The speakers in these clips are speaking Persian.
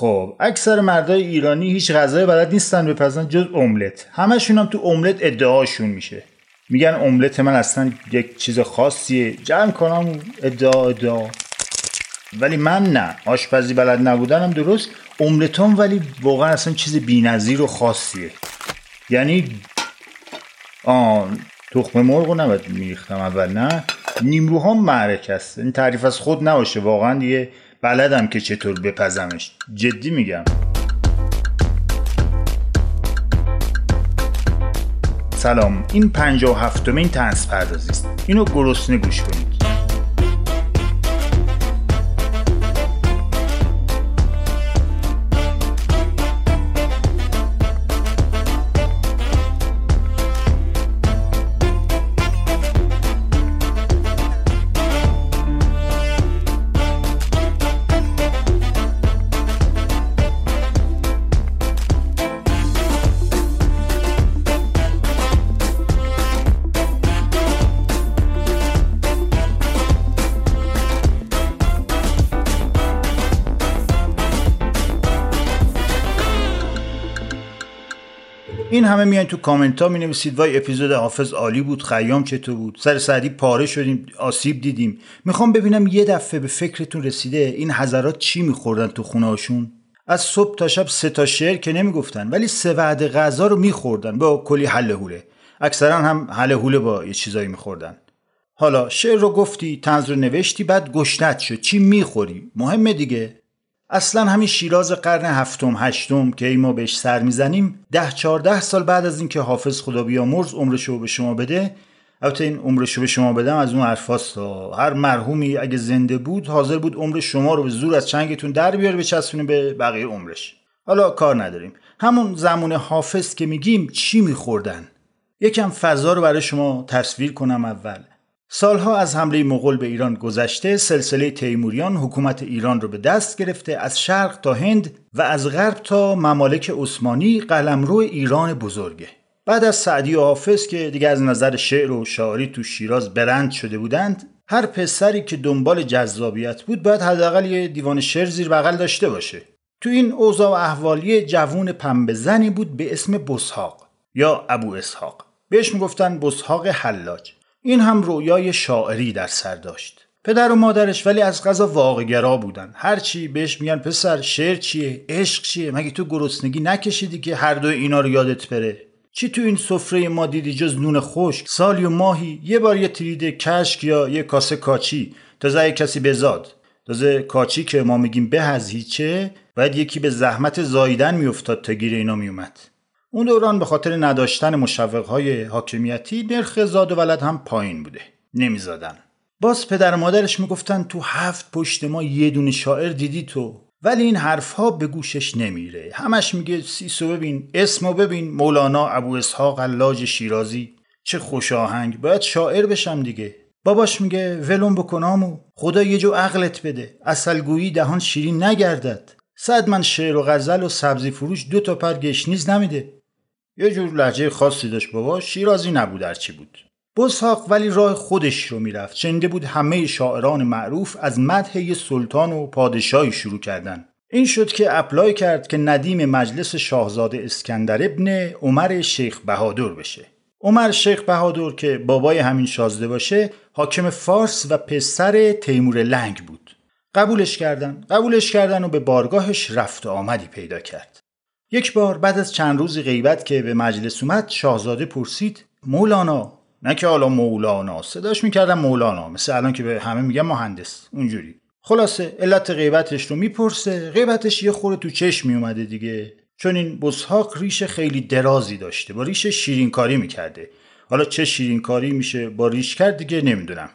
خب اکثر مردای ایرانی هیچ غذای بلد نیستن بپزن جز املت. همشون هم تو املت ادعاشون میشه. میگن املت من اصلا یک چیز خاصیه. جمع کنم ادعا ادعا. ولی من نه. آشپزی بلد نبودنم درست. املتام ولی واقعا اصلا چیز بی‌نظیر و خاصیه. یعنی آن تخم مرغ رو نباید میریختم اول نه؟ نیمروها معرک است. این تعریف از خود نباشه. واقعا دیگه بلدم که چطور بپزمش. جدی میگم. سلام. این پنجاه و هفتمین تنس پردازی است. اینو گرسنه گوش کنید. این همه میان تو کامنت ها می نویسید وای اپیزود حافظ عالی بود خیام چطور بود؟ سر سعدی پاره شدیم آسیب دیدیم. می‌خوام ببینم یه دفعه به فکرتون رسیده این حضرات چی میخوردن تو خونه هاشون از صبح تا شب سه تا شعر که نمی‌گفتن ولی سه وعده غذا رو میخوردن با کلی حله هوله اکثرا هم حله هوله با یه چیزایی میخوردن. حالا شعر رو گفتی تنز رو نوشتی بعد گشنت شد. چی می‌خوری؟ مهمه دیگه. اصلا همین شیراز قرن هفتم هشتم که ای ما بهش سر می‌زنیم ده چهارده سال بعد از اینکه حافظ خدا بیامرز عمرشو به شما بده. البته این عمرشو به شما بدم از اون حرفاست هر مرحومی اگه زنده بود حاضر بود عمر شما رو به زور از چنگتون در بیاره بچسبونه به بقیه عمرش. حالا کار نداریم. همون زمان حافظ که میگیم چی میخوردن؟ یکم فضا رو برای شما تصویر کنم اول. سالها از حمله مغول به ایران گذشته سلسله تیموریان حکومت ایران رو به دست گرفته از شرق تا هند و از غرب تا ممالک عثمانی قلمرو ایران بزرگه. بعد از سعدی و حافظ که دیگه از نظر شعر و شاعری تو شیراز برند شده بودند هر پسری که دنبال جذابیت بود باید حداقل یه دیوان شعر زیر بغل داشته باشه. تو این اوضاع و احوالی جوون پنبه بود به اسم بسحاق یا ابو اسحاق. بهش می‌گفتن بسحاق حلاج. این هم رویای شاعری در سر داشت. پدر و مادرش ولی از غذا واقعگرا بودن. هرچی بهش میگن پسر شعر چیه؟ عشق چیه؟ مگه تو گرسنگی نکشیدی که هر دو اینا رو یادت بره؟ چی تو این سفره ما دیدی جز نون خشک؟ سالی و ماهی یه بار یه ترید کشک یا یه کاسه کاچی. تازه کسی بزاد تازه کاچی که ما میگیم به از هیچه باید یکی به زحمت زاییدن میافتاد تا گیر اینا میومد. اون دوران به خاطر نداشتن مشوقهای حاکمیتی نرخ زاد و ولد هم پایین بوده. نمیزادن باز پدر و مادرش می‌گفتن تو هفت پشت ما یه دونه شاعر دیدی تو؟ ولی این حرفها به گوشش نمیره. همش میگه سیسو ببین اسمو ببین مولانا ابو اسحاق اللاج شیرازی. چه خوش آهنگ. باید شاعر بشم دیگه. باباش میگه ولم بکنامو خدا یه جو عقلت بده. اصلگویی دهان شیرین نگردد. صد من شعر و غزل و سبزی فروش دو تا پر گشنیز نمیده. یه جور لحجه خاصی داشت بابا شیرازی نبود چی بود. بزحاق ولی راه خودش رو می‌رفت. شنیده بود همه شاعران معروف از مدح یه سلطان و پادشاهی شروع کردن. این شد که اپلای کرد که ندیم مجلس شاهزاده اسکندر ابن عمر شیخ بهادر بشه. عمر شیخ بهادر که بابای همین شازده باشه حاکم فارس و پسر تیمور لنگ بود. قبولش کردن. قبولش کردن و به بارگاهش رفت و آمدی پیدا کرد. یک بار بعد از چند روز غیبت که به مجلس اومد شاهزاده پرسید مولانا نه که حالا مولانا صداش می‌کردم مولانا مثل الان که به همه میگم مهندس اونجوری. خلاصه علت غیبتش رو می‌پرسه غیبتش یه خوره تو چشم میومده دیگه. چون این بزهاق ریش خیلی درازی داشته با ریش شیرینکاری می‌کرده. حالا چه شیرینکاری میشه با ریش کرد دیگه نمی‌دونم.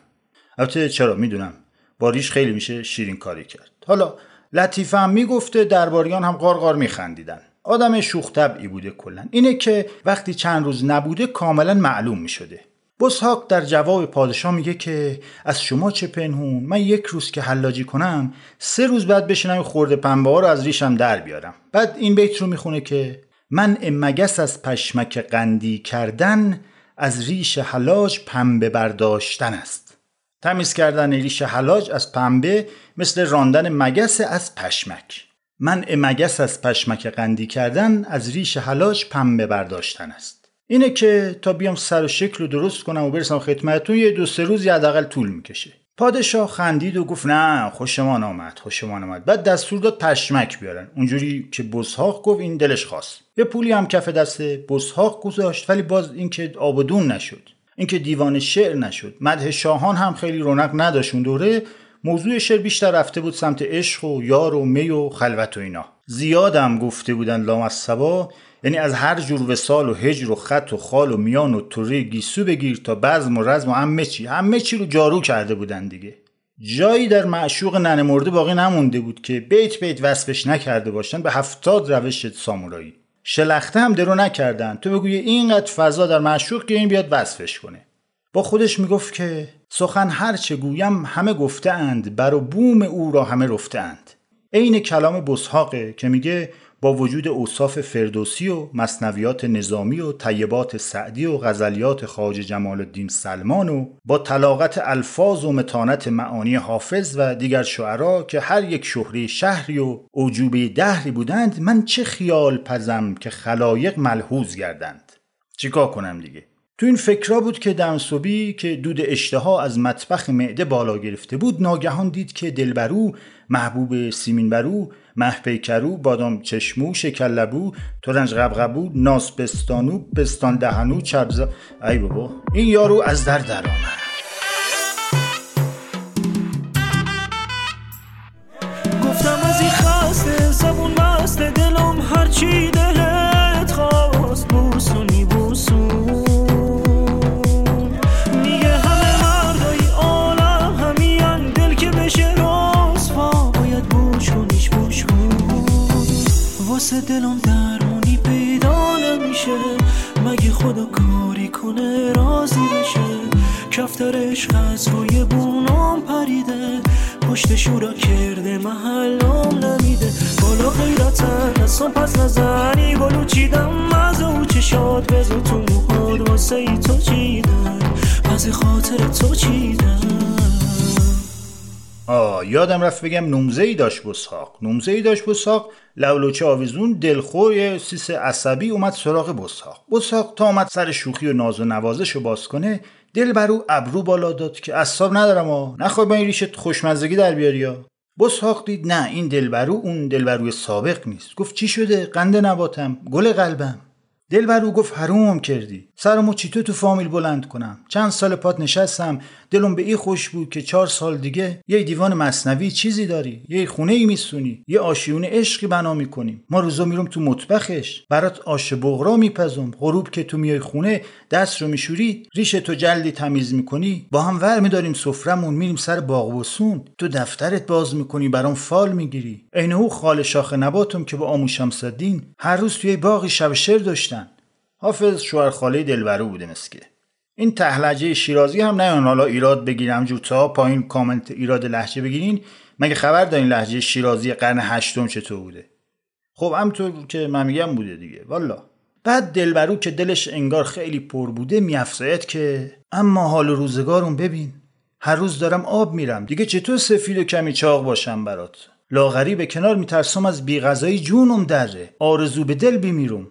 البته چرا؟ می‌دونم. با ریش خیلی میشه شیرینکاری کرد. حالا لطیفه هم می‌گفته درباریان هم قارقار میخندیدن. آدم شوخ طبعی بوده کلا. اینه که وقتی چند روز نبوده کاملا معلوم می‌شده. بسحاق در جواب پادشاه میگه که از شما چه پنهون؟ من یک روز که حلاجی کنم سه روز بعد بشینم خورده پنبه ها رو از ریشم در بیارم. بعد این بیت رو می‌خونه که من مگس از پشمک قندی کردن از ریش حلاج پنبه برداشتن است. تمیز کردن ریش حلاج از پنبه مثل راندن مگس از پشمک. من مگس از پشمک قندی کردن از ریش حلاج پنبه برداشتن است. اینه که تا بیام سر و شکل رو درست کنم و برسم خدمتتون یه دو سه روز حداقل طول می‌کشه. پادشاه خندید و گفت نه خوشمان آمد خوشمان آمد. بعد دستور داد پشمک بیارن. اونجوری که بزهاق گفت این دلش خواست. یه پولی هم کف دست بزهاق گذاشت ولی باز اینکه آبدون نشد اینکه دیوان شعر نشد. مدح شاهان هم خیلی رونق نداشت دوره. موضوع شعر بیشتر رفته بود سمت عشق و یار و می و خلوت و اینا. زیادم گفته بودن لام از سبا یعنی از هر جور وسال و هجر و خط و خال و میان و توری گیسو بگیر تا بزم و رزم و همه چی. همه چی رو جارو کرده بودن دیگه. جایی در معشوق ننه مرده باقی نمونده بود که بیت بیت وصفش نکرده باشن به هفتاد روش سامورایی. شلخته هم درو نکردن. تو بگوی اینقدر فضا در معشوق که این بیاد وصفش کنه. با خودش می‌گفت که سخن هر چه گویم همه گفته اند بر و بوم او را همه رفته اند عین کلام بسحاقه که میگه با وجود اوصاف فردوسی و مصنویات نظامی و طیبات سعدی و غزلیات خاج جمال الدین سلمان و با طلاقت الفاظ و متانت معانی حافظ و دیگر شعرا که هر یک شهری شهری و عجوبه دهری بودند من چه خیال پزم که خلایق ملحوظ گردند. چیکار کنم دیگه؟ تو این فکرا بود که دمسوبی که دود اشتها از مطبخ معده بالا گرفته بود ناگهان دید که دلبرو محبوب سیمین برو محپیکرو بادام چشمو شکلبو ترنج غبغبو ناس بستانو بستان دهنو چرزا ای بابا این یارو از در در آمد. گفتم از این خسته زبون مست دلم هرچی دلت عشق از روی بونام پریده. پشت شورا کرده محلم نمیده. بالا غیرتن اصلا پس نزنی. بالو چیدم از او چشاد بزو تو موهاد واسه ای تو چیدم. از خاطر تو چیدم. آه یادم رفت بگم نمزه ای داشت بساق. نمزه ای داشت بساق. لولوچه آویزون دلخور سیس عصبی اومد سراغ بساق. بساق تا اومد سر شوخی و ناز و نوازش رو باز کنه دل برو ابرو بالا داد که اصاب ندارم ها نخوای با این ریشت خوشمزگی در بیاری ها بسحاق دید نه این دلبرو اون دلبروی سابق نیست. گفت چی شده؟ قند نباتم گل قلبم. دلبرو گفت حروم کردی. سرمو چیتو تو فامیل بلند کنم. چند سال پات نشستم. دلم به این خوش بود که چهار سال دیگه یه دیوان مصنوی چیزی داری. یه خونه ای میسونی. یه آشیون عشقی بنا می‌کنیم. ما روزا میرم تو مطبخش. برات آش بغرا میپزم. غروب که تو میای خونه دست رو میشوری ریش تو جلدی تمیز می‌کنی. با هم ور میداریم سفرمون میریم سر باغ و تو دفترت باز می‌کنی. برام فال می‌گیری. عین او خال شاخ نباتم که با آموشم صدین. هر روز توی باغی شب شعر داشتن. حافظ شوهر خاله دلبرو بوده مسکه این تهلجه شیرازی هم نه حالا ایراد بگیرم جوتا پایین کامنت ایراد لحجه بگیرین. مگه خبر دارین لحجه شیرازی قرن هشتم چطور بوده؟ خب همطور که من میگم بوده دیگه. والا. بعد دلبرو که دلش انگار خیلی پر بوده میافزاید که اما حال روزگارون ببین. هر روز دارم آب میرم. دیگه چطور سفید و کمی چاق باشم برات؟ لاغری به کنار میترسم از بیغذایی جونم دره. آرزو به دل بیمیرم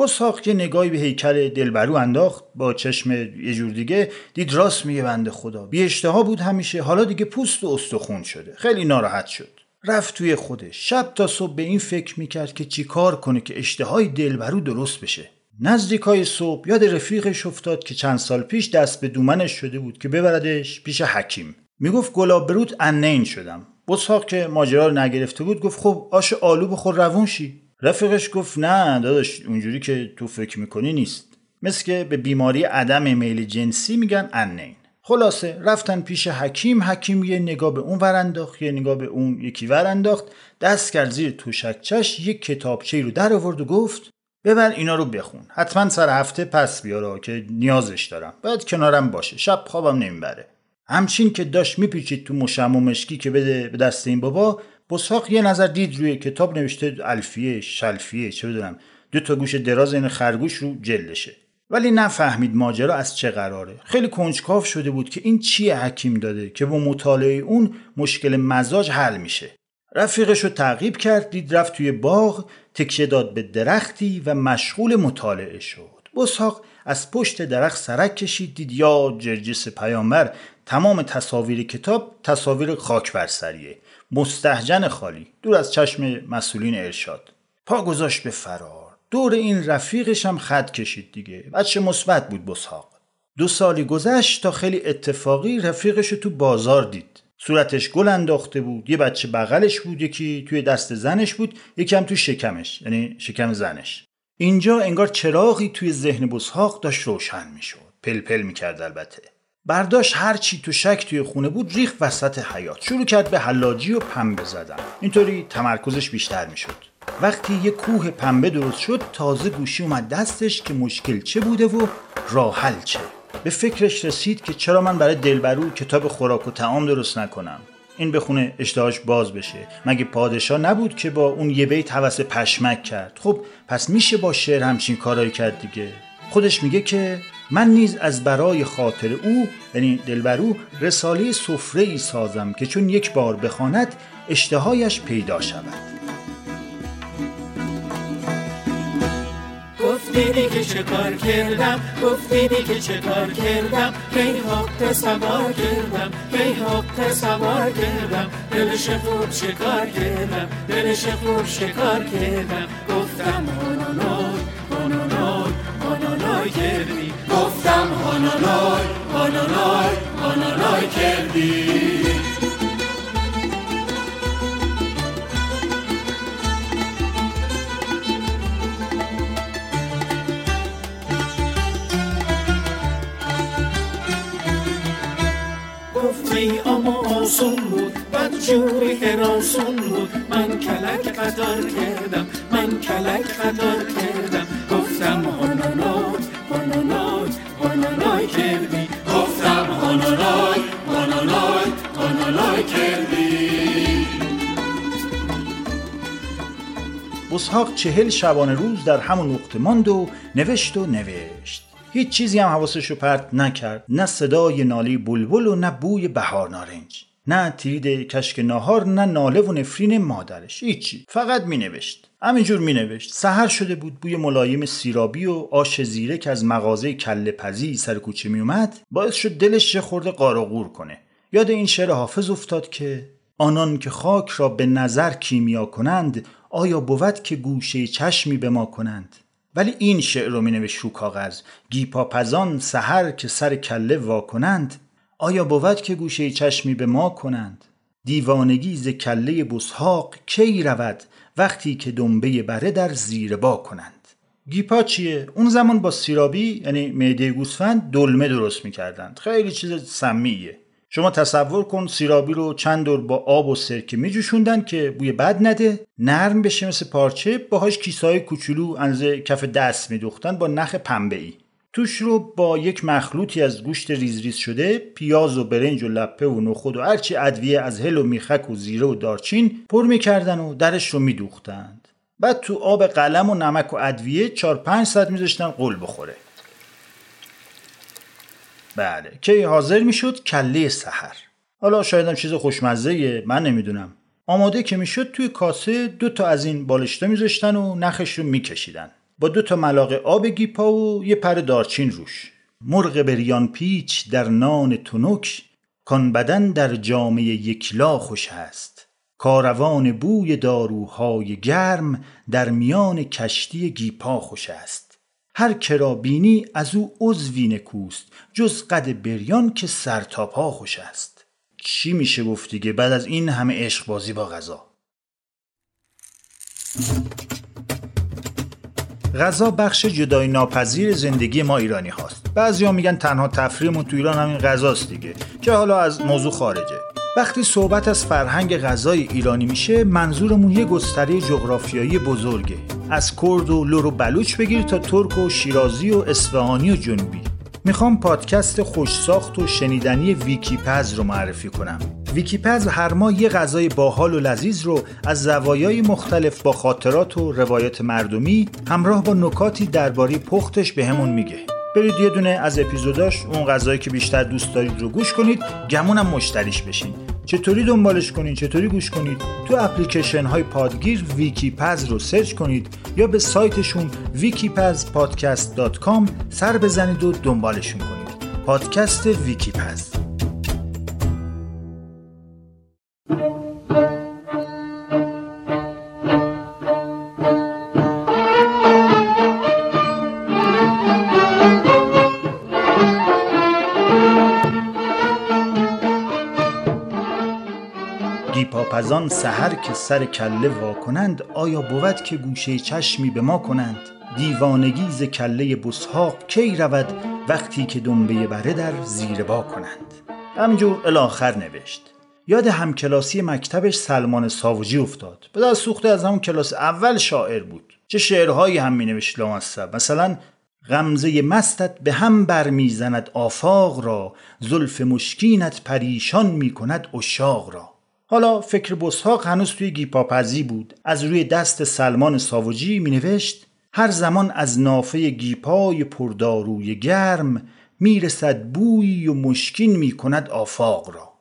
با که نگاهی به هیکل دلبرو انداخت با چشم یه جور دیگه دید راست میگه بنده خدا. بی اشتها بود همیشه. حالا دیگه پوست و استخون شده. خیلی ناراحت شد. رفت توی خودش. شب تا صبح به این فکر می‌کرد که چیکار کنه که اشتهای دلبرو درست بشه. نزدیکای صبح یاد رفیقش افتاد که چند سال پیش دست به دومنش شده بود که ببردش پیش حکیم. می‌گفت گلاب برود انین شدم. بساق که ماجرا رو نگرفته بود گفت خب آش آلو بخور روون شی. رفیقش گفت نه داداش اونجوری که تو فکر می‌کنی نیست. مثل که به بیماری عدم میل جنسی میگن انین خلاصه رفتن پیش حکیم حکیم یه نگاه به اون ور انداخت یه نگاه به اون یکی ور انداخت دست کرد زیر توشکچش یک کتابچه رو در آورد و گفت ببر اینا رو بخون حتما سر هفته پس بیارا که نیازش دارم باید کنارم باشه شب خوابم نمی‌بره. همچین که داشت میپیچید تو مشم و مشکی که بده به دست این بابا بساق یه نظر دید روی کتاب نوشته الفیه شلفیه چه بدونم دو تا گوش دراز این خرگوش رو جلدشه. ولی نفهمید ماجرا از چه قراره. خیلی کنجکاو شده بود که این چیه حکیم داده که با مطالعه اون مشکل مزاج حل میشه. رفیقش رو تعقیب کرد دید رفت توی باغ تکیه داد به درختی و مشغول مطالعه شد. بساق از پشت درخت سرک کشید دید یا جرجس پیامبر تمام تصاویر کتاب تصاویر خاک بر سریه مستحجن خالی. دور از چشم مسئولین ارشاد. پا گذاشت به فرار. دور این رفیقش هم خط کشید دیگه. بچه مثبت بود بساق دو سالی گذشت تا خیلی اتفاقی رفیقش تو بازار دید. صورتش گل انداخته بود. یه بچه بغلش بود. یکی توی دست زنش بود. یکی هم توی شکمش. یعنی شکم زنش. اینجا انگار چراغی توی ذهن بسحاق داشت روشن می‌شد. پلپل می‌کرد البته. برداشت هر چی تو شک توی خونه بود ریخ وسط حیات شروع کرد به حلاجی و پنبه زدن. اینطوری تمرکزش بیشتر می‌شد. وقتی یه کوه پنبه درست شد تازه گوشی اومد دستش که مشکل چه بوده و راه حل چه. به فکرش رسید که چرا من برای دلبرو کتاب خوراک و تعام درست نکنم. این بخونه اشتهاش باز بشه. مگه پادشاه نبود که با اون یه بیت حوس پشمک کرد؟ خب پس میشه با شعر همچین کارایی کرد دیگه. خودش میگه که من نیز از برای خاطر او یعنی دلبرو رساله سفره ای سازم که چون یک بار بخواند اشتهایش پیدا شود. گفتیدی که چه کار کردم گفتیدی که چه کار کردم کی حق سوار کردم کی حق سوار کردم. دلش خوب شکار کردم دلش خوب شکار کردم. گفتم هانانای هانانای هانانای کردی. گفتم هانانای هانانای هانانای کردی. گفتی اما آسون بود بد جوری حراسون بود. من کلک قدار کردم من کلک قدار کردم بسحاق چهل شبانه روز در همون نقطه ماند و نوشت و نوشت. هیچ چیزی هم حواسش رو پرت نکرد. نه صدای نالی بلبل و نه بوی بهار نارنج. نه تیرید کشک ناهار نه ناله و نفرین مادرش. هیچی. فقط می نوشت همینجور می نوشت سهر شده بود بوی ملایم سیرابی و آش زیره که از مغازه کله پزی سر کوچه می اومد باعث شد دلش یه خورده قارقور کنه. یاد این شعر حافظ افتاد که آنان که خاک را به نظر کیمیا کنند آیا بود که گوشه چشمی به ما کنند؟ ولی این شعر رو می نوشت رو کاغذ. گیپاپزان سحر که سر کله وا کنند. آیا بود که گوشه چشمی به ما کنند؟ دیوانگی ز کله بسحاق کی رود وقتی که دنبه بره در زیر با کنند؟ گیپا چیه؟ اون زمان با سیرابی یعنی معده گوسفند دلمه درست می‌کردند. خیلی چیز سمیه. شما تصور کن سیرابی رو چند دور با آب و سرکه میجوشوندن که بوی بد نده. نرم بشه مثل پارچه باهاش کیسای کوچولو انزه کف دست میدوختن با نخ پنبه ای توش رو با یک مخلوطی از گوشت ریز ریز شده پیاز و برنج و لپه و نخود و هرچی ادویه از هل و میخک و زیره و دارچین پر می‌کردن و درش رو میدوختند. بعد تو آب قلم و نمک و ادویه 4 5 ساعت میذاشتن قل بخوره. بله. کی حاضر می‌شد کله سحر. حالا شایدم چیز خوشمزه من نمی‌دونم. آماده که می‌شد توی کاسه دو تا از این بالشتا میذاشتن و نخش رو میکشیدن. با دو تا ملاقه آب گیپا و یه پر دارچین روش. مرغ بریان پیچ در نان تنک کان بدن در جامعه یکلا خوش است کاروان بوی داروهای گرم در میان کشتی گیپا خوش است هر کرا بینی از او عضوی نکوست جز قد بریان که سر تا پا خوش است. چی میشه گفت دیگه؟ بعد از این همه عشق بازی با غذا. غذا بخش جدای ناپذیر زندگی ما ایرانی هاست. بعضیا میگن تنها تفریحمون تو ایران همین غذاست دیگه که حالا از موضوع خارجه. وقتی صحبت از فرهنگ غذای ایرانی میشه منظورمون یه گستره جغرافیایی بزرگه. از کرد و لر و بلوچ بگیر تا ترک و شیرازی و اصفهانی و جنوبی. می‌خوام پادکست خوش ساخت و شنیدنی ویکیپز رو معرفی کنم. ویکیپز هر ماه یه غذای باحال و لذیذ رو از زوایای مختلف با خاطرات و روایت مردمی همراه با نکاتی درباره پختش بهمون به میگه. برید یه دونه از اپیزوداش اون غذایی که بیشتر دوست دارید رو گوش کنید گمونم مشتریش بشین. چطوری دنبالش کنید چطوری گوش کنید؟ تو اپلیکیشن های پادگیر ویکیپز رو سرچ کنید یا به سایتشون wikipazpodcast.com سر بزنید و دنبالشون کنید. پادکست ویکیپز. پاپزان سهر که سر کله وا کنند آیا بود که گوشه چشمی به ما کنند؟ دیوانگی ز کله بسحاق کی رود وقتی که دنبه بره در زیر با کنند؟ همجور الاخر نوشت. یاد همکلاسی مکتبش سلمان ساوجی افتاد. به سوخته از همون کلاس اول شاعر بود. چه شعرهایی هم می نوشت لامصب. مثلا غمزه مستت به هم برمیزند آفاق را زلف مشکینت پریشان می کند اشاق را. حالا فکر بسحاق هنوز توی گیپاپزی بود. از روی دست سلمان ساوجی می نوشت هر زمان از نافه گیپای پرداروی گرم می‌رسد بویی و مشکین می کند آفاق را.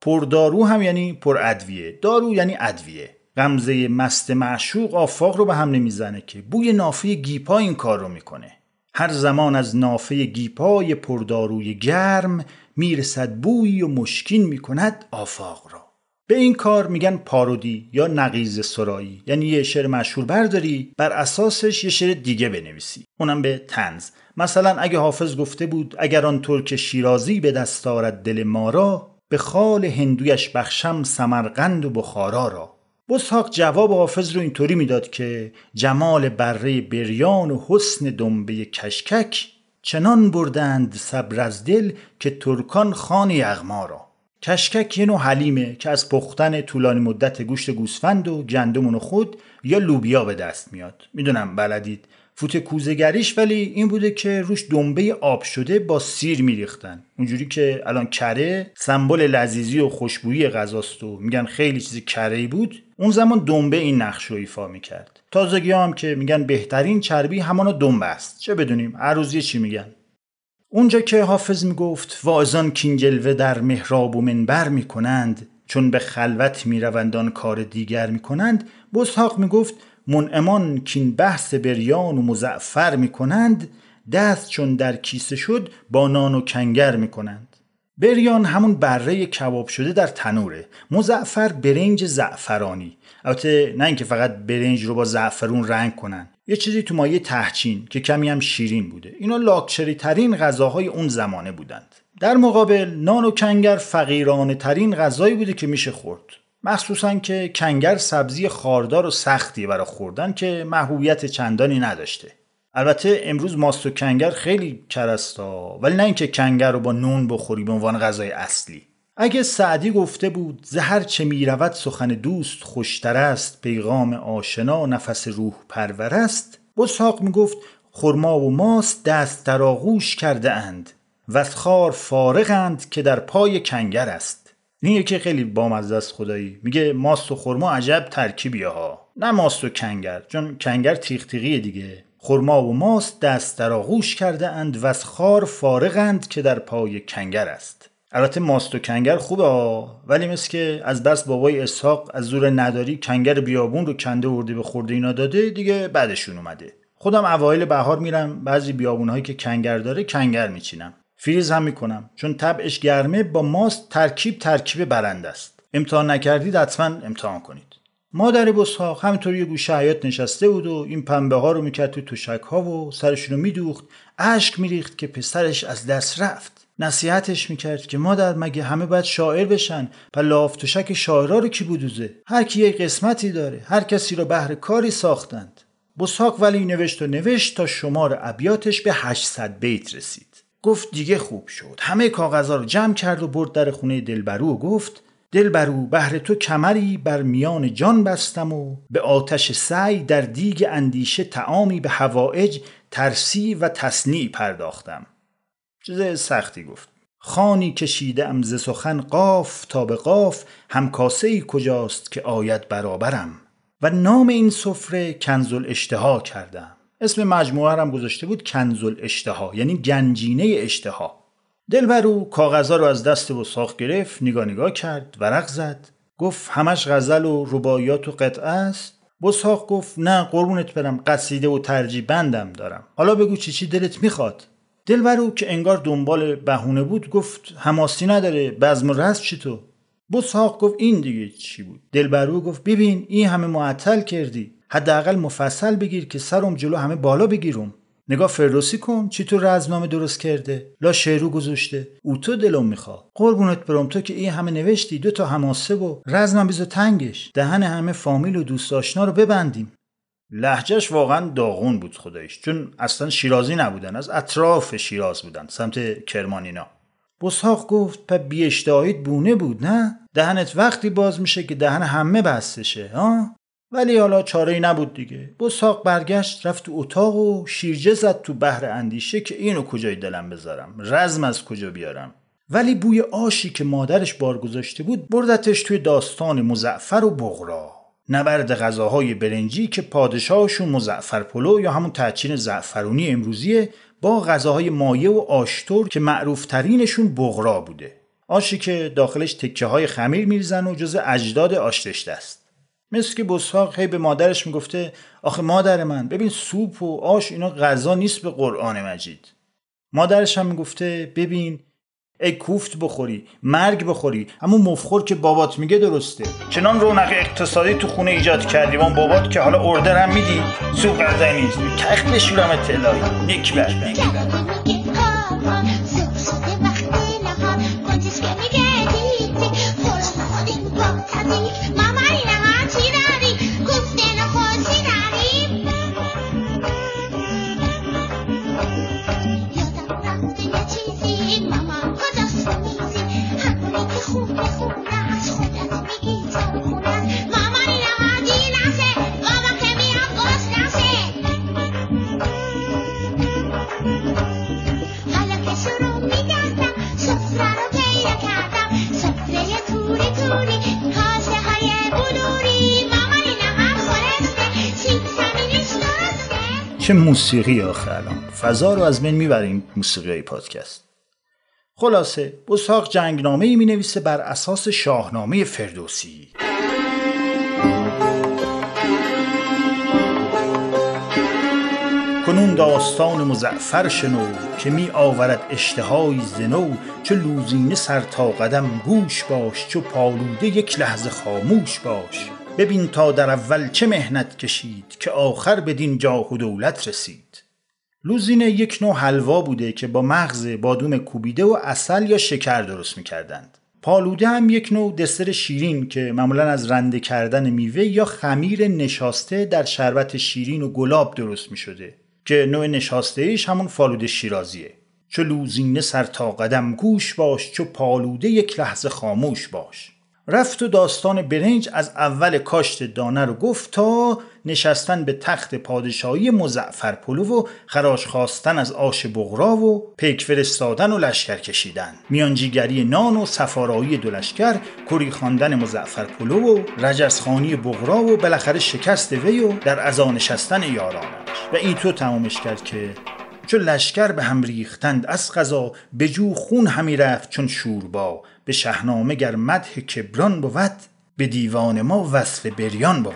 پردارو هم یعنی پر ادویه. دارو یعنی ادویه. غمزه مست معشوق آفاق رو به هم نمی‌زنه که بوی نافه گیپا این کار رو می‌کنه. هر زمان از نافه گیپای پرداروی گرم می‌رسد بویی و مشکین می‌کند آفاق را. به این کار میگن پارودی یا نقیز سرایی. یعنی یه شعر مشهور برداری بر اساسش یه شعر دیگه بنویسی. اونم به تنز مثلا اگه حافظ گفته بود اگر آن ترک شیرازی به دست آرد دل ما را به خال هندویش بخشم سمرقند و بخارا را. بسحاق جواب حافظ رو اینطوری می‌داد که جمال بره بریان و حسن دنبه کشکک چنان بردند صبر از دل که ترکان خان یغما را. کشکک یه نوع حلیمه که از پختن طولانی مدت گوشت گوسفند و گندم و خود یا لوبیا به دست میاد. می‌دونم بلدید. فوت کوزگریش ولی این بوده که روش دنبه آب شده با سیر میریختن. اونجوری که الان کره سمبل لذیذی و خوشبویی غذاست و میگن خیلی چیزی کره بود. اون زمان دنبه این نقش رو ایفا می‌کرد. تازگی هم که میگن بهترین چربی همانا دنبه است. چه بدونیم روز چی میگن. اونجا که حافظ می‌گفت واعظان کینجلوه در محراب و منبر می‌کنند چون به خلوت می‌روند آن کار دیگر می‌کنند بسحاق می‌گفت منعمان کین بحث بریان و مزعفر می‌کنند دست چون در کیسه شد با نان و کنگر می‌کنند. بریان همون بره کباب شده در تنوره مزعفر برنج زعفرانی. البته نه اینکه فقط برنج رو با زعفرون رنگ کنن. یه چیزی تو مایه تهچین که کمی هم شیرین بوده. اینا لاکچری ترین غذاهای اون زمانه بودند. در مقابل نان و کنگر فقیرانه ترین غذایی بوده که میشه خورد. مخصوصا که کنگر سبزی خاردار و سختی برای خوردن که محبوبیت چندانی نداشته. البته امروز ماست و کنگر خیلی کرستا ولی نه اینکه کنگر رو با نون بخوری به عنوان غذای اصلی. اگه سعدی گفته بود زهر چه می‌رود سخن دوست خوشتر است پیغام آشنا نفس روح پرور است. بساق می‌گفت خرما و ماست دست در آغوش کرده اند و خار فارغند که در پای کنگر است. این یکی خیلی بامزه است خدایی. میگه ماست و خرما عجب ترکیبی ها. نه ماست و کنگر چون کنگر تیغ تیغیه دیگه. خرما و ماست دست در آغوش کرده اند و خار فارغند که در پای کنگر است. البته ماست و کنگر خوبه ها ولی مثل که از دست بابای اسحاق از زور نداری کنگر بیابون رو کنده ورده به خورده اینا داده دیگه بعدشون اومده. خودم اوایل بهار میرم بعضی بیابونهایی که کنگر داره کنگر میچینم. فریز هم می‌کنم چون طبعش گرمه با ماست ترکیب ترکیب برنده است. امتحان نکردید حتما امتحان کنید. مادر بسحاق همینطور یه گوشه حیات نشسته بود و این پنبه ها رو می‌کرد تو تشک ها و سرشون رو میدوخت. اشک میریخت که پسرش از دست رفت. نصیحتش می‌کرد که مادر مگه همه باید شاعر بشن؟ پس لافتوشک شاعرا رو کی بودوزه هر کی یه قسمتی داره هر کسی رو بهر کاری ساختند. بسحاق ولی نوشت و نوشت تا شمار ابیاتش به 800 بیت رسید. گفت دیگه خوب شد. همه کاغذها رو جمع کرد و برد در خونه دلبرو و گفت دلبرو بهر تو کمری بر میان جان بستم و به آتش سعی در دیگ اندیشه تعامی به هوایج ترسی و تصنیع پرداختم. چیز سختی گفت. خانی کشیده ام ز سخن قاف تا به قاف همکاسه ای کجاست که آید برابرم؟ و نام این سفره کنزل اشتها کردم. اسم مجموعه هم گذاشته بود کنزل اشتها یعنی گنجینه اشتها. دلبرو کاغذها رو از دست و ساخت گرفت نگاه نگاه کرد ورق زد. گفت همش غزل و رباعیات و قطعه است. بساق گفت نه قربونت برم قصیده و ترجیح بندم دارم. حالا بگو چی چی دلت می‌خواد؟ دلبرو که انگار دنبال بهونه بود گفت هماسی نداره بزم رست چی تو؟ بساق گفت این دیگه چی بود؟ دلبرو گفت ببین این همه معطل کردی. حداقل مفصل بگیر که سرم جلو همه بالا بگیرم. نگاه فردوسی کن چی تو رزمنامه درست کرده؟ لا شعرو گذاشته. او تو دلم میخوا قربونت برم تو که این همه نوشتی دو تا هماسه و رزمم بیزو تنگش. دهن همه فامیل و دوست آشنا رو ببندیم. لحجهش واقعا داغون بود خدایش چون اصلا شیرازی نبودن از اطراف شیراز بودن سمت کرمانینا. بساق گفت په بیاشتهاییت بونه بود نه؟ دهنت وقتی باز میشه که دهن همه بستشه ها؟ ولی حالا چاره ای نبود دیگه. بساق برگشت رفت تو اتاق و شیرجه زد تو بحر اندیشه که اینو کجای دلم بذارم رزم از کجا بیارم. ولی بوی آشی که مادرش بار گذاشته بود بردتش توی داستان مزعفر و بغرا. نبرد غذاهای برنجی که پادشاهشون مزعفر پلو یا همون تحچین زعفرونی امروزیه با غذاهای مایه و آشتور که معروفترینشون بغرا بوده. آشی که داخلش تکه های خمیر میریزن و جز اجداد آشتشته است مثل که بساق هی به مادرش می‌گفته آخه مادر من ببین سوپ و آش اینا غذا نیست به قرآن مجید. مادرش هم می‌گفته ببین ای کوفت بخوری مرگ بخوری اما مفخور که بابات میگه درسته. چنان رونق اقتصادی تو خونه ایجاد کردی اون بابات که حالا اردر هم میدی سوق غذا نیست. تخت بشورم اطلاعی نیک بر. چه موسیقی آخه الان؟ فضا رو از من می‌بریم موسیقی های پادکست. خلاصه بساق جنگنامه ای می نویسه بر اساس شاهنامه فردوسی. کنون داستان مزعفر شنو که می آورد اشتهای زنو چو لوزینه سر تا قدم گوش باش چو پالوده یک لحظه خاموش باش. ببین تا در اول چه مهنت کشید که آخر بدین جاه و دولت رسید. لوزینه یک نوع حلوا بوده که با مغز بادوم کوبیده و اصل یا شکر درست می‌کردند. پالوده هم یک نوع دسر شیرین که معمولا از رنده کردن میوه یا خمیر نشاسته در شربت شیرین و گلاب درست می شده که نوع نشاسته ایش همون فالوده شیرازیه. چو لوزینه سر تا قدم گوش باش چو پالوده یک لحظه خاموش باش. رفت و داستان برنج از اول کاشت دانه رو گفت تا نشستن به تخت پادشاهی مزعفر پلو و خراش خواستن از آش بغرا و پیک فرستادن و لشکر کشیدن. میانجیگری نان و سفارایی دو لشکر کری خواندن مزعفر پلو و رجزخانی بغرا و بالاخره شکست وی و در ازا نشستن یارانش. و این تو تمامش کرد که چون لشکر به هم ریختند از قضا به جو خون همی رفت چون شوربا. به شهنامه گر مدح کبران بود به دیوان ما وصف بریان بود.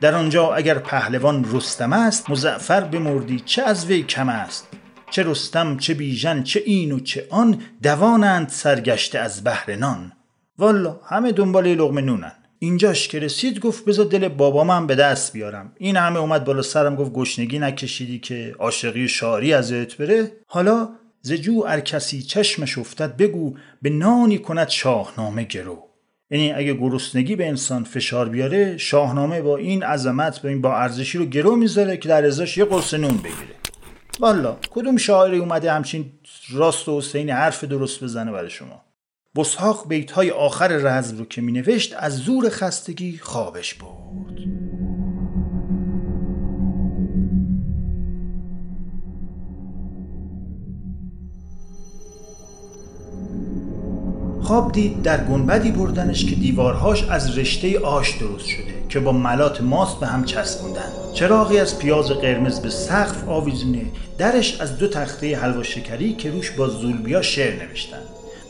در آنجا اگر پهلوان رستم است مزعفر بمردی چه از وی کم است؟ چه رستم چه بیژن چه این و چه آن دوانند سرگشته از بهر نان. والا همه دنبال لغمه نونن. اینجاش که رسید گفت بذار دل بابام هم به دست بیارم. این همه اومد بالا سرم گفت گشنگی نکشیدی که عاشقی شاری ازت بره. حالا زجو ار کسی چشمش افتد بگو به نانی کند شاهنامه گرو. یعنی اگه گرسنگی به انسان فشار بیاره شاهنامه با این عظمت با این با ارزشی رو گرو می‌ذاره که در ازاش یه قرص نون بگیره. والا کدوم شاعری اومده همچین راست و حسین حرف درست بزنه برای شما؟ بسحاق بیت های آخر رزم رو که می نوشت از زور خستگی خوابش برد. خواب دید در گنبدی بردنش که دیوارهاش از رشته آش درست شده که با ملات ماست به هم چسبوندن. چراغی از پیاز قرمز به سقف آویزونه درش از دو تخته حلوا شکری که روش با زولبیا شعر نوشتن.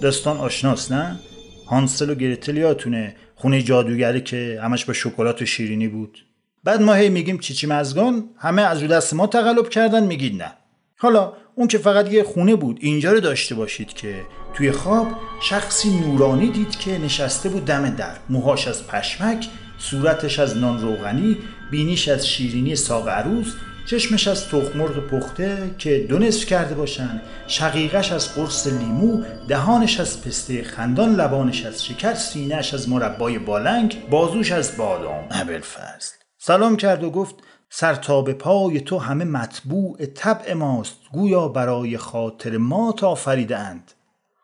داستان آشناس نه؟ هانسل و گرتل یادتونه خونه جادوگری که همش با شکلات و شیرینی بود. بعد ما هی میگیم چیچی مزگان همه از رو دست ما تقلب کردن میگید نه. حالا اون که فقط یه خونه بود اینجا رو داشته باشید که توی خواب شخصی نورانی دید که نشسته بود دم در. موهاش از پشمک صورتش از نان روغنی بینیش از شیرینی ساق عروس چشمش از تخمرغ پخته که دو نصف کرده باشن شقیقش از قرص لیمو دهانش از پسته خندان لبانش از شکر سینهش از مربای بالنگ بازوش از بادام. ابوالفضل. سلام کرد و گفت سر تا به پای تو همه مطبوع طبع ماست گویا برای خاطر ما تا فریده اند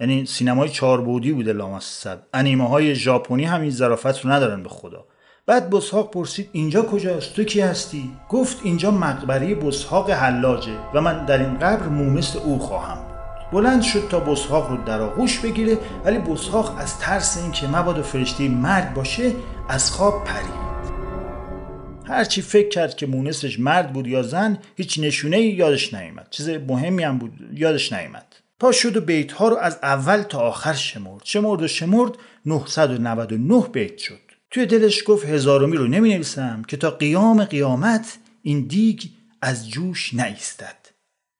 یعنی سینمای چهاربعدی بوده لامصب. انیمه های ژاپنی هم این ظرافت رو ندارن به خدا. بعد بسحاق پرسید اینجا کجاست؟ تو کی هستی؟ گفت اینجا مقبره بسحاق حلاجه و من در این قبر مومس او خواهم بلند شد تا بسحاق رو در آغوش بگیره ولی بسحاق از ترس اینکه مبادا فرشته مرگ باشه از خواب پرید. هرچی فکر کرد که مونسش مرد بود یا زن هیچ نشونه یادش نیامد. چیز مهمی هم بود یادش نیامد. پا شد و بیت ها رو از اول تا آخر شمرد. شمرد و شمرد 999 بیت شد. توی دلش گفت هزارمی رو نمی نویسم که تا قیام قیامت این دیگ از جوش نیستد.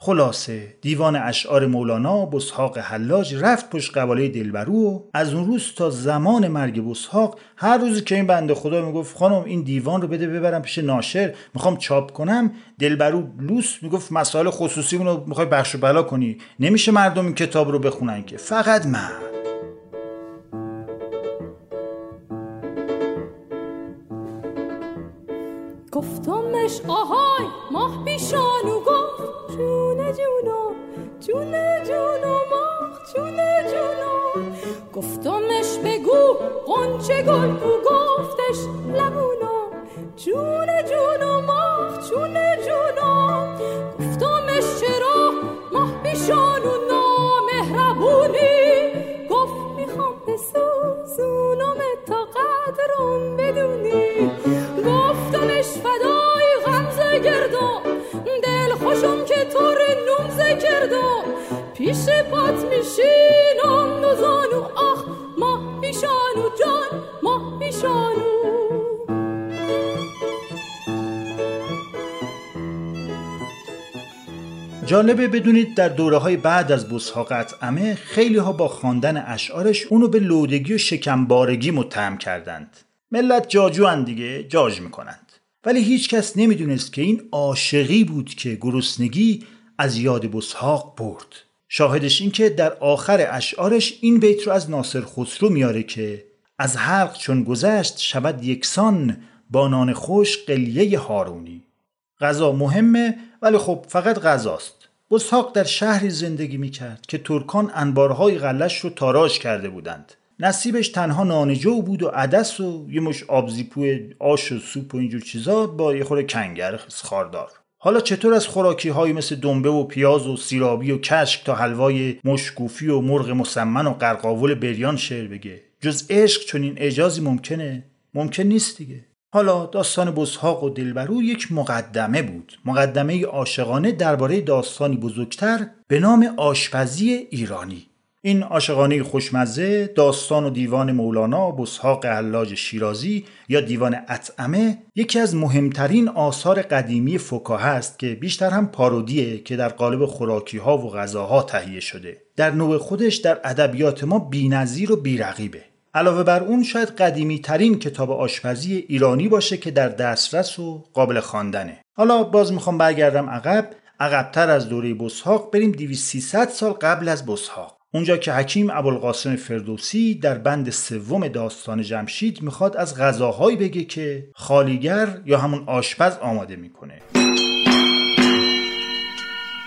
خلاصه دیوان اشعار مولانا بسحاق حلاج رفت پشت قباله دلبرو و از اون روز تا زمان مرگ بسحاق هر روزی که این بنده خدا می‌گفت خانم این دیوان رو بده ببرم پیش ناشر می‌خوام چاپ کنم. دلبرو لوس می‌گفت مسائل خصوصی رو می‌خوای بخش و بلا کنی نمیشه مردم این کتاب رو بخونن که. فقط من. گفتمش آهای ماه بیشانو گفت جونه جونو جونه جونو ماه جونه جونو. گفتمش بگو قنچه گل گفتش لبونو. جونه جونو ماه جونه جونو. گفتمش چرا ماه بیشانو نامهربونی؟ گفت می‌خوام بسوزونم تا قدرم بدونی. دل خوشم که طور نومزه کردم پیش پات میشینم نوزانو آخ ماه بیشانو جان ماه بیشانو جالبه بدونید در دوره های بعد از بسحاق اطعمه خیلی ها با خواندن اشعارش اونو به لودگی و شکمبارگی متهم کردند. ملت جاجو دیگه جاج می‌کنند. ولی هیچ کس نمی‌دونست که این عاشقی بود که گرسنگی از یاد بسحاق برد. شاهدش این که در آخر اشعارش این بیت رو از ناصر خسرو میاره که از حلق چون گذشت شود یکسان با نان خوش قلیه هارونی. غذا مهمه ولی خب فقط غذاست. بسحاق در شهری زندگی می‌کرد که ترکان انبارهای غلش رو تاراج کرده بودند. نصیبش تنها نانجو بود و عدس و یه مش آبزیپو آش و سوپ و اینجور چیزا با یه خورده کنگر خاردار. حالا چطور از خوراکی هایی مثل دنبه و پیاز و سیرابی و کشک تا حلوای مشکوفی و مرغ مسمن و قرقاول بریان شعر بگه؟ جز عشق چنین اعجازی ممکنه؟ ممکن نیست دیگه. حالا داستان بسحاق و دلبرو یک مقدمه بود. مقدمه عاشقانه درباره داستانی بزرگتر به نام آشپزی ایرانی. این عاشقانه خوشمزه داستان و دیوان مولانا بسحاق حلاج شیرازی یا دیوان اطعمه یکی از مهمترین آثار قدیمی فکاهه است که بیشتر هم پارودیه که در قالب خوراکی ها و غذاها تهیه شده. در نوع خودش در ادبیات ما بی‌نظیر و بیرقیبه. علاوه بر اون شاید قدیمی ترین کتاب آشپزی ایرانی باشه که در دسترس و قابل خواندنه. حالا باز می‌خوام برگردم عقب. عقبتر از دوره بسحاق بریم 2300 سال قبل از بسحاق اونجا که حکیم ابوالقاسم فردوسی در بند سوم داستان جمشید می‌خواد از غذاهایی بگه که خالیگر یا همون آشپز آماده می‌کنه.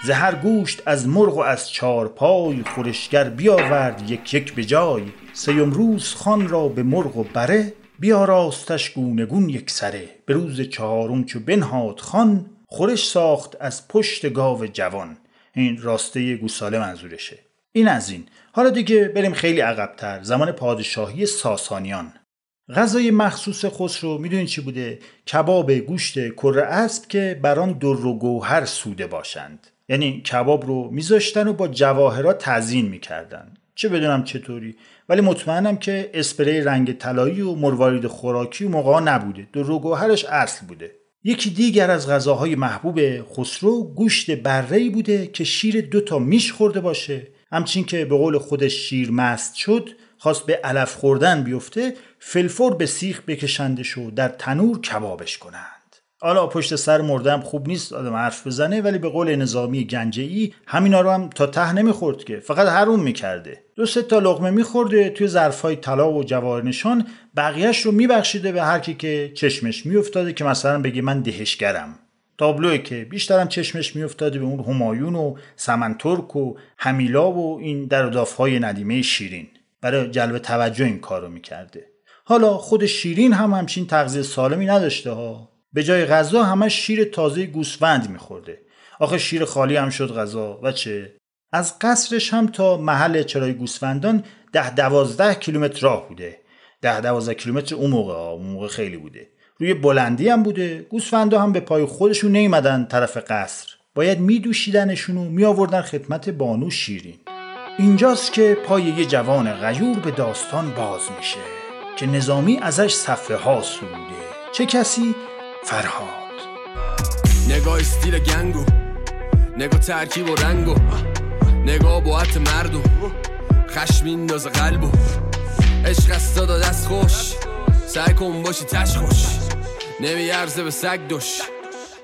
زهر گوشت از مرغ و از چارپای خورشگر بیاورد یک یک به جای. سیم روز خان را به مرغ و بره بیا راستش گونگون یک سره. به روز چهارم چو بنهاد خان خورش ساخت از پشت گاو جوان. این راسته گوساله منظورشه. این از این. حالا دیگه بریم خیلی عقبتر. زمان پادشاهی ساسانیان. غذای مخصوص خسرو می‌دونید چی بوده؟ کباب گوشت کره اسب که بران در و گوهر سوده باشند. یعنی کباب رو میذاشتن و با جواهرات تزیین می‌کردن. چه بدونم چطوری. ولی مطمئنم که اسپری رنگ طلایی و مروارید خوراکی و موقع نبوده. در و گوهرش اصل بوده. یکی دیگر از غذاهای محبوب خسرو گوشت برهی بوده که شیر دو تا میش خورده باشه. همچین که به قول خودش شیر مست شد خواست به علف خوردن بیفته فلفور به سیخ بکشنده شو در تنور کبابش کنند. حالا پشت سر مردم خوب نیست آدم حرف بزنه ولی به قول نظامی گنجه ای همینا رو هم تا ته نمی‌خورد که فقط حروم می‌کرده. دو سه تا لقمه میخورده توی ظرفای طلا و جواهر نشان بقیهش رو میبخشیده به هر کی که چشمش میافتاده که مثلا بگه من دهشگرم. تابلوی که بیشترم چشمش میافتاده به اون همایون و سمنترک و همیلا و این در های ندیمه شیرین. برای جلب توجه این کارو می‌کرده. حالا خود شیرین هم همچین تغذیه سالمی نداشته ها. به جای غذا همش شیر تازه گوسفند میخورده. آخه شیر خالی هم شد غذا. و چه؟ از قصرش هم تا محل چرای گوسفندان ده دوازده کیلومتر راه بوده. ده دوازده کیلومتر اون موقع اون موقع خیلی بوده. روی بلندی هم بوده. گوسفندا هم به پای خودشون نیمدن طرف قصر. باید میدوشیدنشون و میآوردن خدمت بانو شیرین. اینجاست که پای یه جوان غیور به داستان باز میشه که نظامی ازش صفحه ها سروده. چه کسی؟ فرهاد. نگاه استیل گنگو. نگاه ترکیب و رنگ و نگاه با حت مردم خشم میندازه قلب و عشق داد دست خوش. سعی کن باشی تش خوش نمیارزه به سگ دوش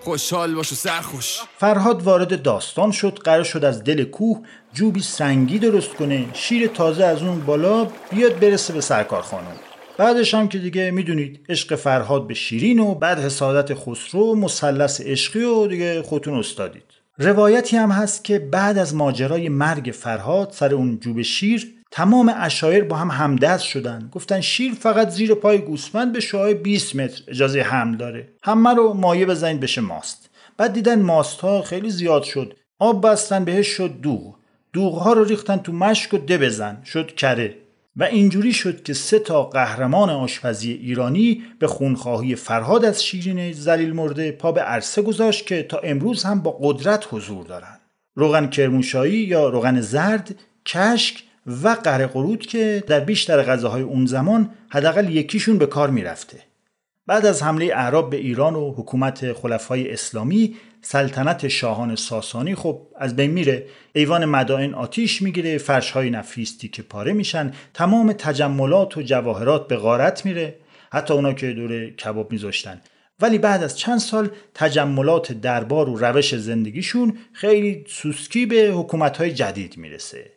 خوشحال باش و سرخوش فرهاد وارد داستان شد قرار شد از دل کوه جوبی سنگی درست کنه. شیر تازه از اون بالا بیاد برسه به سرکار خانم. بعدش هم که دیگه می‌دونید عشق فرهاد به شیرین و بعد حسادت خسرو مثلث عشقی و دیگه خودتون استادید. روایتی هم هست که بعد از ماجرای مرگ فرهاد سر اون جوب شیر تمام اشایر با هم همدست شدن. گفتن شیر فقط زیر پای گوسفند به شعاع 20 متر اجازه حمل داره. همه رو مایه بزنید بشه ماست. بعد دیدن ماست ها خیلی زیاد شد. آب بستن بهش شد دوغ. دوغ ها رو ریختن تو مشک و ده بزن. شد کره. و اینجوری شد که سه تا قهرمان آشپزی ایرانی به خونخواهی فرهاد از شیرین زلیل مرده پا به عرصه گذاشت که تا امروز هم با قدرت حضور دارن. روغن کرموشایی یا روغن زرد کشک و قره قرود که در بیشتر غذاهای اون زمان حداقل یکیشون به کار می‌رفته. بعد از حمله اعراب به ایران و حکومت خلفای اسلامی سلطنت شاهان ساسانی خب از بین میره. ایوان مدائن آتیش می‌گیره فرشهای نفیستی که پاره میشن تمام تجملات و جواهرات به غارت میره. حتی اونا که دور کباب میذاشتن. ولی بعد از چند سال تجملات دربار و روش زندگیشون خیلی سوسکی به حکومتهای جدید می‌رسه.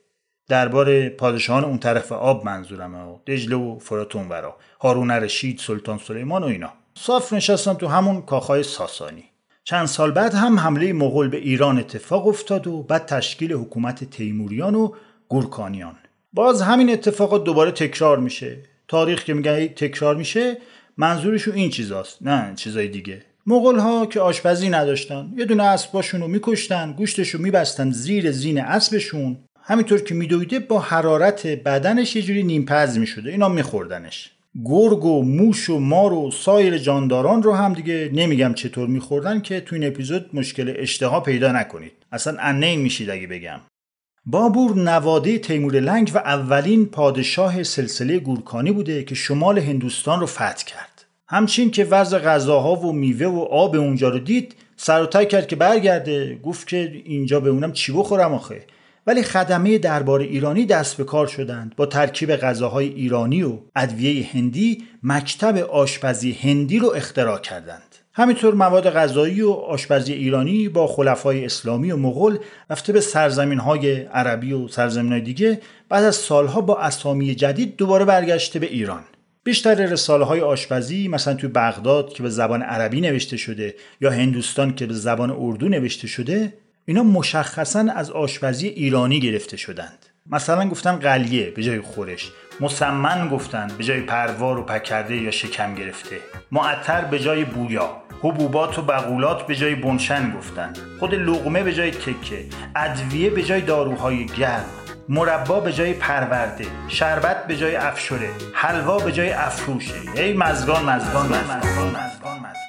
دربار پادشاهان اون طرف آب منظورمه و دجله و فرات اونورا. هارون رشید سلطان سلیمان و اینا. صاف نشستن تو همون کاخهای ساسانی. چند سال بعد هم حمله مغول به ایران اتفاق افتاد و بعد تشکیل حکومت تیموریان و گورکانیان. باز همین اتفاقات دوباره تکرار میشه. تاریخ که میگن تکرار میشه منظورشون این چیزاست نه چیزای دیگه. مغول ها که آشپزی نداشتن یه دونه اسباشون رو میکشتن گوشتشو میبستن زیر زین اسبشون. همینطور که میدویده با حرارت بدنش یه جوری نیمپز می‌شده. اینا میخوردنش. گرگ و موش و مار و سایر جانداران رو هم دیگه نمیگم چطور میخوردن که تو این اپیزود مشکل اشتها پیدا نکنید. اصلا انه میشید اگه بگم. بابور نواده تیمور لنگ و اولین پادشاه سلسله گورکانی بوده که شمال هندوستان رو فتح کرد. همچین که وضع غذاها و میوه و آب اونجا رو دید سر و کرد که برگرده. گفت که اینجا به اونم چی بخورم آخه. ولی خدمه دربار ایرانی دست به کار شدند با ترکیب غذاهای ایرانی و ادویه هندی مکتب آشپزی هندی رو اختراع کردند. همینطور مواد غذایی و آشپزی ایرانی با خلفای اسلامی و مغول رفته به سرزمین های عربی و سرزمین های دیگه بعد از سالها با اسامی جدید دوباره برگشته به ایران. بیشتر رساله های آشپزی مثلا توی بغداد که به زبان عربی نوشته شده یا هندوستان که به زبان اردو نوشته شده اینا مشخصا از آشپزی ایرانی گرفته شدند. مثلا گفتن قلیه به جای خورش. مسمن گفتن به جای پروار و پکرده یا شکم گرفته. معطر به جای بویا. حبوبات و بغولات به جای بنشن گفتن. خود لغمه به جای تکه. ادویه به جای داروهای گرم. مربا به جای پرورده. شربت به جای افشوره. حلوا به جای افروشه. ای مزگان مزگان مزگان مزگان, مزگان. خب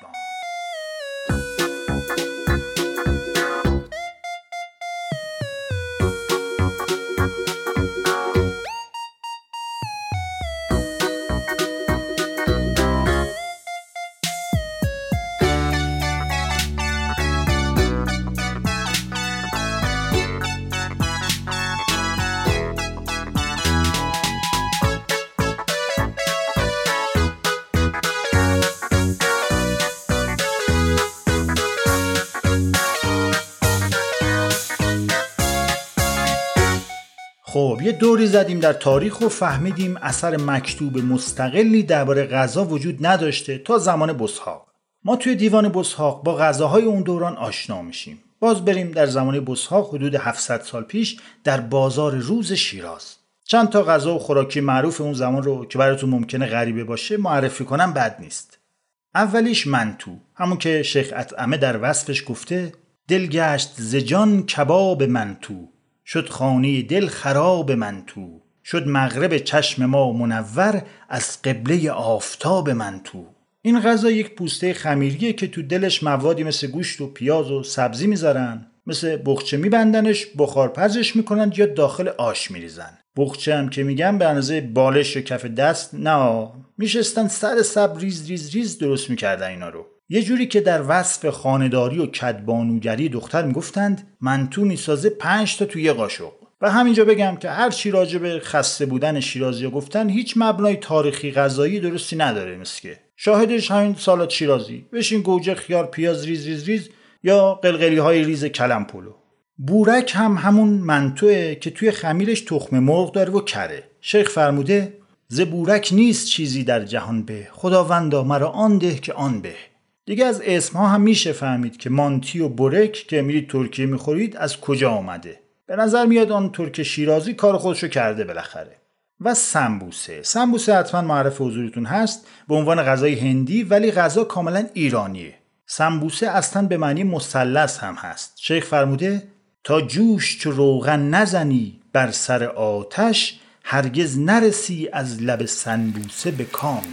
یه دوری زدیم در تاریخ و فهمیدیم اثر مکتوب مستقلی درباره غذا وجود نداشته تا زمان بسحاق ما توی دیوان بسحاق با غذاهای اون دوران آشنا میشیم. باز بریم در زمان بسحاق حدود 700 سال پیش در بازار روز شیراز. چند تا غذا و خوراکی معروف اون زمان رو که براتون ممکنه غریبه باشه معرفی کنم بد نیست. اولیش منتو همون که شیخ اطعمه در وصفش گفته دل گشت ز جان کباب منتو. شد خانه دل خراب من تو شد مغرب چشم ما منور از قبله آفتاب من تو. این غذا یک پوسته خمیریه که تو دلش موادی مثل گوشت و پیاز و سبزی می‌ذارن. مثل بقچه میبندنش بخار پزش می‌کنن یا داخل آش میریزن. بقچه هم که میگم به اندازه بالش و کف دست نه میشستن سر صبر ریز ریز ریز درست می‌کردن اینا رو. یه جوری که در وصف خانداری و کدبانوگری دختر می‌گفتند منتو می‌سازه پنج تا توی یه قاشق. و همینجا بگم که هر چی راجع به خسته بودن شیرازی گفتن هیچ مبنای تاریخی غذایی درستی نداره مثل که. شاهدش همین سالاد شیرازی. بشین گوجه خیار پیاز ریز ریز ریز یا قلقلی های ریز کلم پلو. بورک هم همون منتوه که توی خمیرش تخم مرغ داره و کره. شیخ فرموده ز بورک نیست چیزی در جهان به. خداوندا مرا آن ده که آن به. دیگه از اسم ها هم میشه فهمید که مانتی و بورک که میرید ترکیه می‌خورید از کجا آمده. به نظر میاد آن ترک شیرازی کار خودشو کرده بالاخره. و سمبوسه. سمبوسه حتما معرف حضورتون هست به عنوان غذای هندی ولی غذا کاملا ایرانیه. سمبوسه اصلا به معنی مثلث هم هست. شیخ فرموده تا جوش چو روغن نزنی بر سر آتش هرگز نرسی از لب سنبوسه به کام.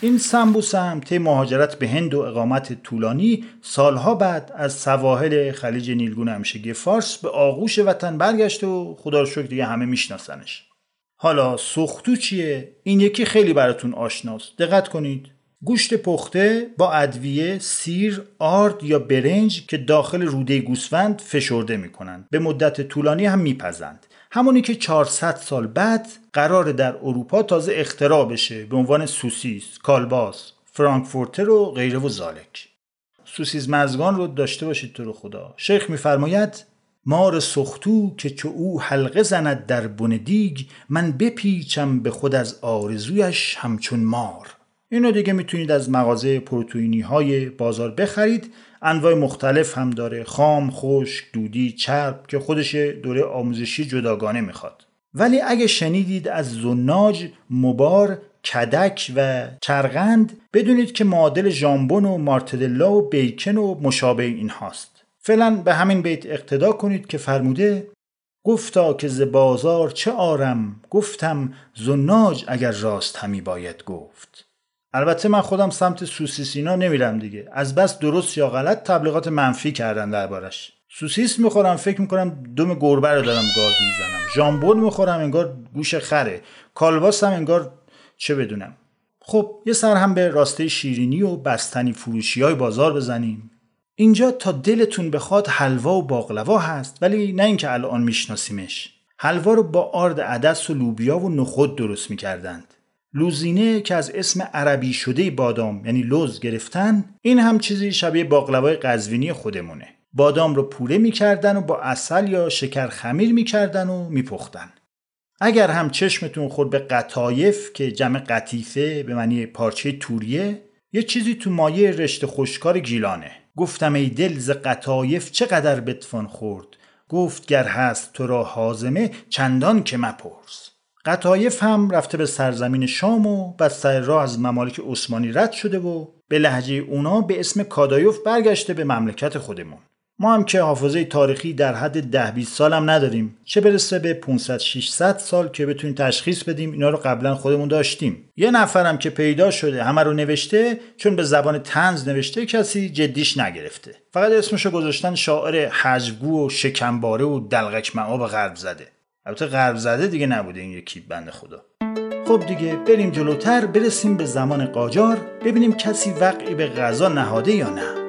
این سمبوسه هم طی مهاجرت به هند و اقامت طولانی سالها بعد از سواحل خلیج نیلگون همشگی فارس به آغوش وطن برگشت و خدا رو شکر دیگه همه میشناسنش. حالا سختو چیه؟ این یکی خیلی براتون آشناست. دقت کنید. گوشت پخته با ادویه سیر آرد یا برنج که داخل روده گوسفند فشرده می‌کنند. به مدت طولانی هم میپزند. همونی که 400 سال بعد قرار در اروپا تازه اختراع بشه به عنوان سوسیس، کالباس، فرانکفورتر و غیره و زالک. سوسیز مزگان رو داشته باشید تو رو خدا. شیخ میفرماید مار سختو که چو او حلقه زند در بن دیگ من بپیچم به خود از آرزویش همچون مار. اینو دیگه می‌تونید از مغازه پروتئینی های بازار بخرید. انواع مختلف هم داره. خام، خشک، دودی، چرب که خودش دوره آموزشی جداگانه می‌خواد. ولی اگه شنیدید از زناج، مبار، کدک و چرغند بدونید که معادل ژامبون و مارتدلا و بیکن و مشابه این هاست فعلا به همین بیت اقتدا کنید که فرموده گفتا که ز بازار چه آرم گفتم زناج اگر راست همی باید گفت. البته من خودم سمت سوسیسینا نمیرم دیگه. از بس درست یا غلط تبلیغات منفی کردن دربارش. سوسیس می‌خورم فکر می‌کنم دم گربه رو دارم گاز می‌زنم. ژامبون می‌خورم انگار گوش خره. کالباس هم انگار چه بدونم. خب یه سر هم به راسته شیرینی و بستنی فروشی های بازار بزنیم. اینجا تا دلتون بخواد حلوا و باقلوا هست ولی نه اینکه الان میشناسیمش. حلوا رو با آرد عدس و لوبیا و نخود درست می‌کردند. لوزینه که از اسم عربی شده بادام یعنی لوز گرفتن این هم چیزی شبیه باقلوای قزوینی خودمونه. بادام رو پوره می‌کردن و با اصل یا شکر خمیر می‌کردن و میپختن. اگر هم چشمتون خورد به قطایف که جمع قطیفه به معنی پارچه توریه یه چیزی تو مایه رشته خوشکار گیلانه. گفتم ای دل ز قطایف چقدر بتفان خورد؟ گفت گر هست تو را حازمه چندان که مپرس. قطایف هم رفته به سرزمین شام و بعد سر راه از ممالک عثمانی رد شده و به لحجه اونا به اسم کادایوف برگشته به مملکت خودمون. ما هم که حافظه تاریخی در حد ده 20 سال هم نداریم. چه برسه به 500 600 سال که بتونیم تشخیص بدیم اینا رو قبلا خودمون داشتیم. یه نفرم که پیدا شده همه رو نوشته چون به زبان تنز نوشته کسی جدیش نگرفته. فقط اسمشو گذاشتن شاعر حجگو و شکمباره و دلغک معاب غرب زده. البته غرب زده دیگه نبوده این یکی بنده خدا. خب دیگه بریم جلوتر برسیم به زمان قاجار ببینیم کسی وقعی به غذا نهاده یا نه.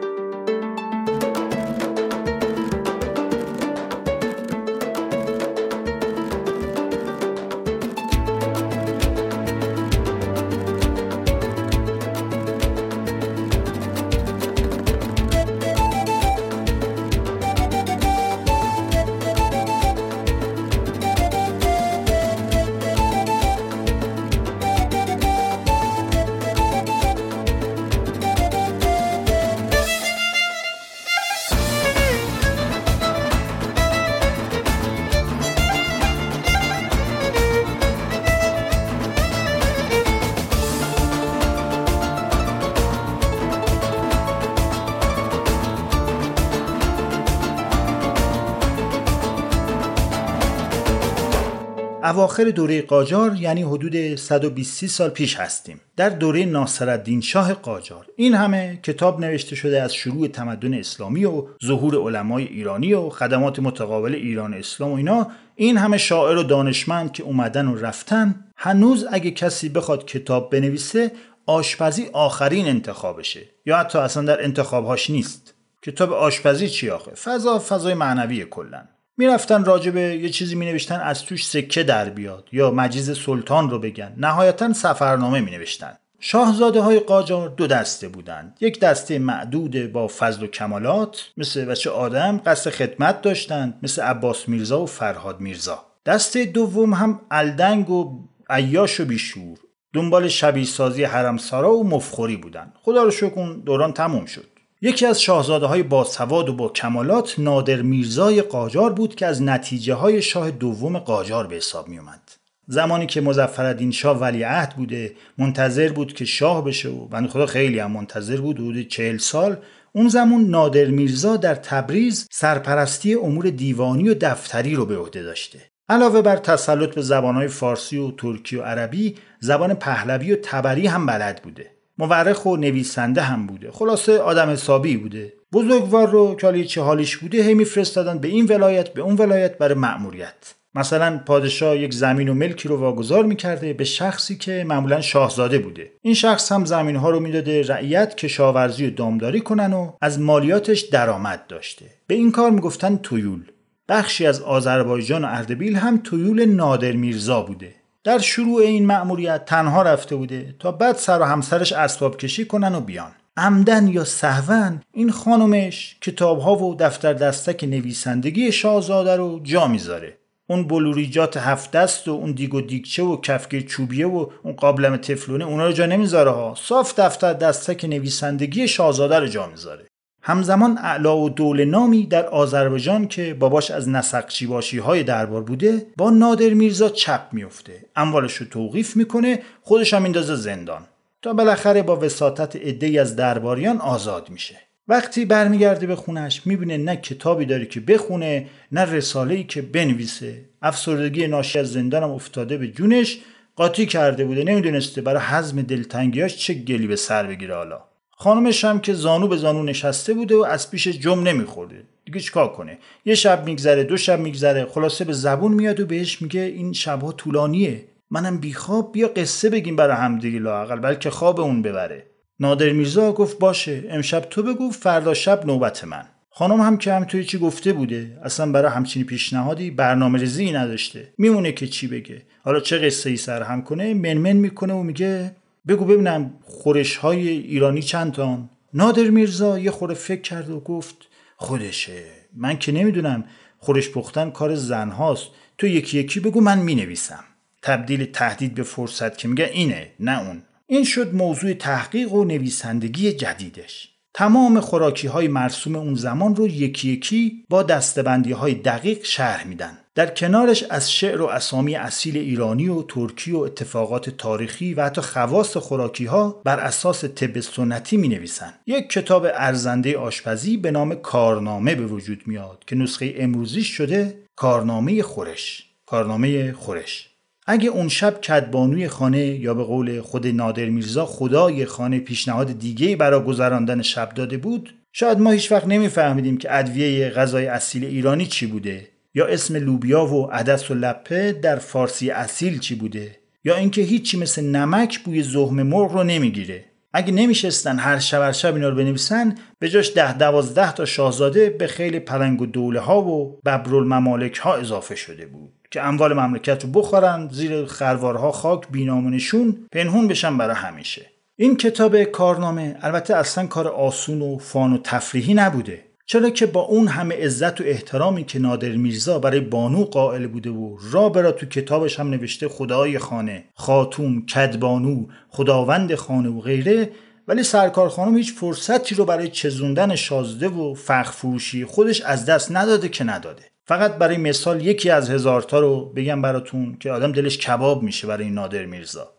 اواخر دوره قاجار یعنی حدود 120 سال پیش هستیم. در دوره ناصرالدین شاه قاجار. این همه کتاب نوشته شده از شروع تمدن اسلامی و ظهور علمای ایرانی و خدمات متقابل ایران اسلام و اینا. این همه شاعر و دانشمند که اومدن و رفتن هنوز اگه کسی بخواد کتاب بنویسه آشپزی آخرین انتخابشه. یا حتی اصلا در انتخابهاش نیست. کتاب آشپزی چی آخه؟ فضا فضای معنوی کلا. می‌رفتن راجبه یه چیزی می نوشتن از توش سکه در بیاد یا مجیز سلطان رو بگن. نهایتا سفرنامه می نوشتن شاهزاده های قاجار دو دسته بودند. یک دسته معدود با فضل و کمالات مثل بچه آدم قصد خدمت داشتند مثل عباس میرزا و فرهاد میرزا. دسته دوم هم الدنگ و عیاش و بیشور. دنبال شبیه سازی حرمسارا و مفخوری بودند. خدا رو شکر دوران تموم شد. یکی از شاهزاده های باسواد و با کمالات نادر میرزای قاجار بود که از نتیجه های شاه دوم قاجار به حساب می اومد. زمانی که مزفردین شاه ولیعهد بوده منتظر بود که شاه بشه و بنده خدا خیلی هم منتظر بود حدود چهل سال. اون زمان نادر میرزا در تبریز سرپرستی امور دیوانی و دفتری رو به عهده داشته. علاوه بر تسلط به زبانهای فارسی و ترکی و عربی زبان پهلوی و تبری هم بلد بوده. مورخ و نویسنده هم بوده. خلاصه آدم حسابی بوده. بزرگوار رو که چه حالیش بوده هی میفرستادن به این ولایت به اون ولایت برای مأموریت. مثلا پادشاه یک زمین و ملکی رو واگذار می‌کرده به شخصی که معمولا شاهزاده بوده. این شخص هم زمین ها رو می‌داده رعیت کشاورزی و دامداری کنن و از مالیاتش درآمد داشته. به این کار می‌گفتن تویول. بخشی از آذربایجان و اردبیل هم تویول نادر میرزا بوده. در شروع این مأموریت تنها رفته بوده تا بعد سر و همسرش اسباب کشی کنن و بیان. عمدن یا سهون این خانمش کتاب ها و دفتر دستک نویسندگی شاهزاده رو جا می‌ذاره. اون بلوریجات هفت دست و اون دیگ و و کفگیر چوبیه و اون قابلم تفلونه اونا رو جا نمی‌ذاره ها. صاف دفتر دستک نویسندگی شاهزاده رو جا می‌ذاره. همزمان اعلا و دول نامی در آذربایجان که باباش از نسقچی های دربار بوده با نادر میرزا چپ میفته اموالش رو توقیف می‌کنه خودش هم میندازه زندان. تا بالاخره با وساطت عدهای از درباریان آزاد میشه. وقتی برمیگرده به خونش می‌بینه نه کتابی داره که بخونه نه رساله‌ای که بنویسه. افسردگی ناشی از زندانم افتاده به جونش قاطی کرده بوده. نمی‌دونسته برای حزم دلتنگیاش چه گلی به سر بگیره حالا. خانمش هم که زانو به زانو نشسته بوده و از پیش جم نمیخورده. دیگه چیکار کنه؟ یه شب میگذره دو شب میگذره خلاصه به زبون میاد و بهش میگه این شبها طولانیه. منم بیخواب بیا قصه بگیم برای همدیگه لاقل بلکه خواب اون ببره. نادر میرزا گفت باشه امشب تو بگو فردا شب نوبت من. خانم هم که همینطوری چی گفته بوده اصلا برای همچین پیشنهادی برنامه ریزی نداشته. میمونه که چی بگه. حالا چه قصه ای سر هم کنه منمن می‌کنه و میگه بگو ببینم خورش های ایرانی چند تان نادر میرزا یه خوره فکر کرد و گفت خودشه من که نمی‌دونم خورش پختن کار زن هاست. تو یکی یکی بگو من می‌نویسم. تبدیل تهدید به فرصت که میگه اینه نه اون. این شد موضوع تحقیق و نویسندگی جدیدش. تمام خوراکی های مرسوم اون زمان رو یکی یکی با دستبندی های دقیق شرح میدن. در کنارش از شعر و اسامی اصیل ایرانی و ترکی و اتفاقات تاریخی و حتی خواص خوراکی ها بر اساس طب سنتی می نویسن. یک کتاب ارزنده آشپزی به نام کارنامه به وجود میاد که نسخه امروزیش شده کارنامه خورش. کارنامه خورش. اگه اون شب کدبانوی خانه یا به قول خود نادر میرزا خدای خانه پیشنهاد دیگه برای گذراندن شب داده بود شاید ما هیچ وقت نمیفهمیدیم که ادویه غذای اصیل ایرانی چی بوده یا اسم لوبیا و عدس و لپه در فارسی اصیل چی بوده یا اینکه هیچی مثل نمک بوی زهم مرغ رو نمی‌گیره. اگه نمیشستن هر شب هر شب اینا رو بنویسن به جاش ده دوازده تا شاهزاده به خیلی پلنگ و دوله ها و ببرالممالک ها اضافه شده بود. که اموال مملکت رو بخورن زیر خروارها خاک بینامونشون پنهون بشن برای همیشه. این کتاب کارنامه البته اصلا کار آسون و فان و تفریحی نبوده. چرا که با اون همه عزت و احترامی که نادر میرزا برای بانو قائل بوده و را برا تو کتابش هم نوشته خدای خانه خاتون کدبانو خداوند خانه و غیره ولی سرکار خانم هیچ فرصتی رو برای چزوندن شازده و فخ فروشی خودش از دست نداده که نداده. فقط برای مثال یکی از هزارتا رو بگم براتون که آدم دلش کباب میشه برای نادر میرزا.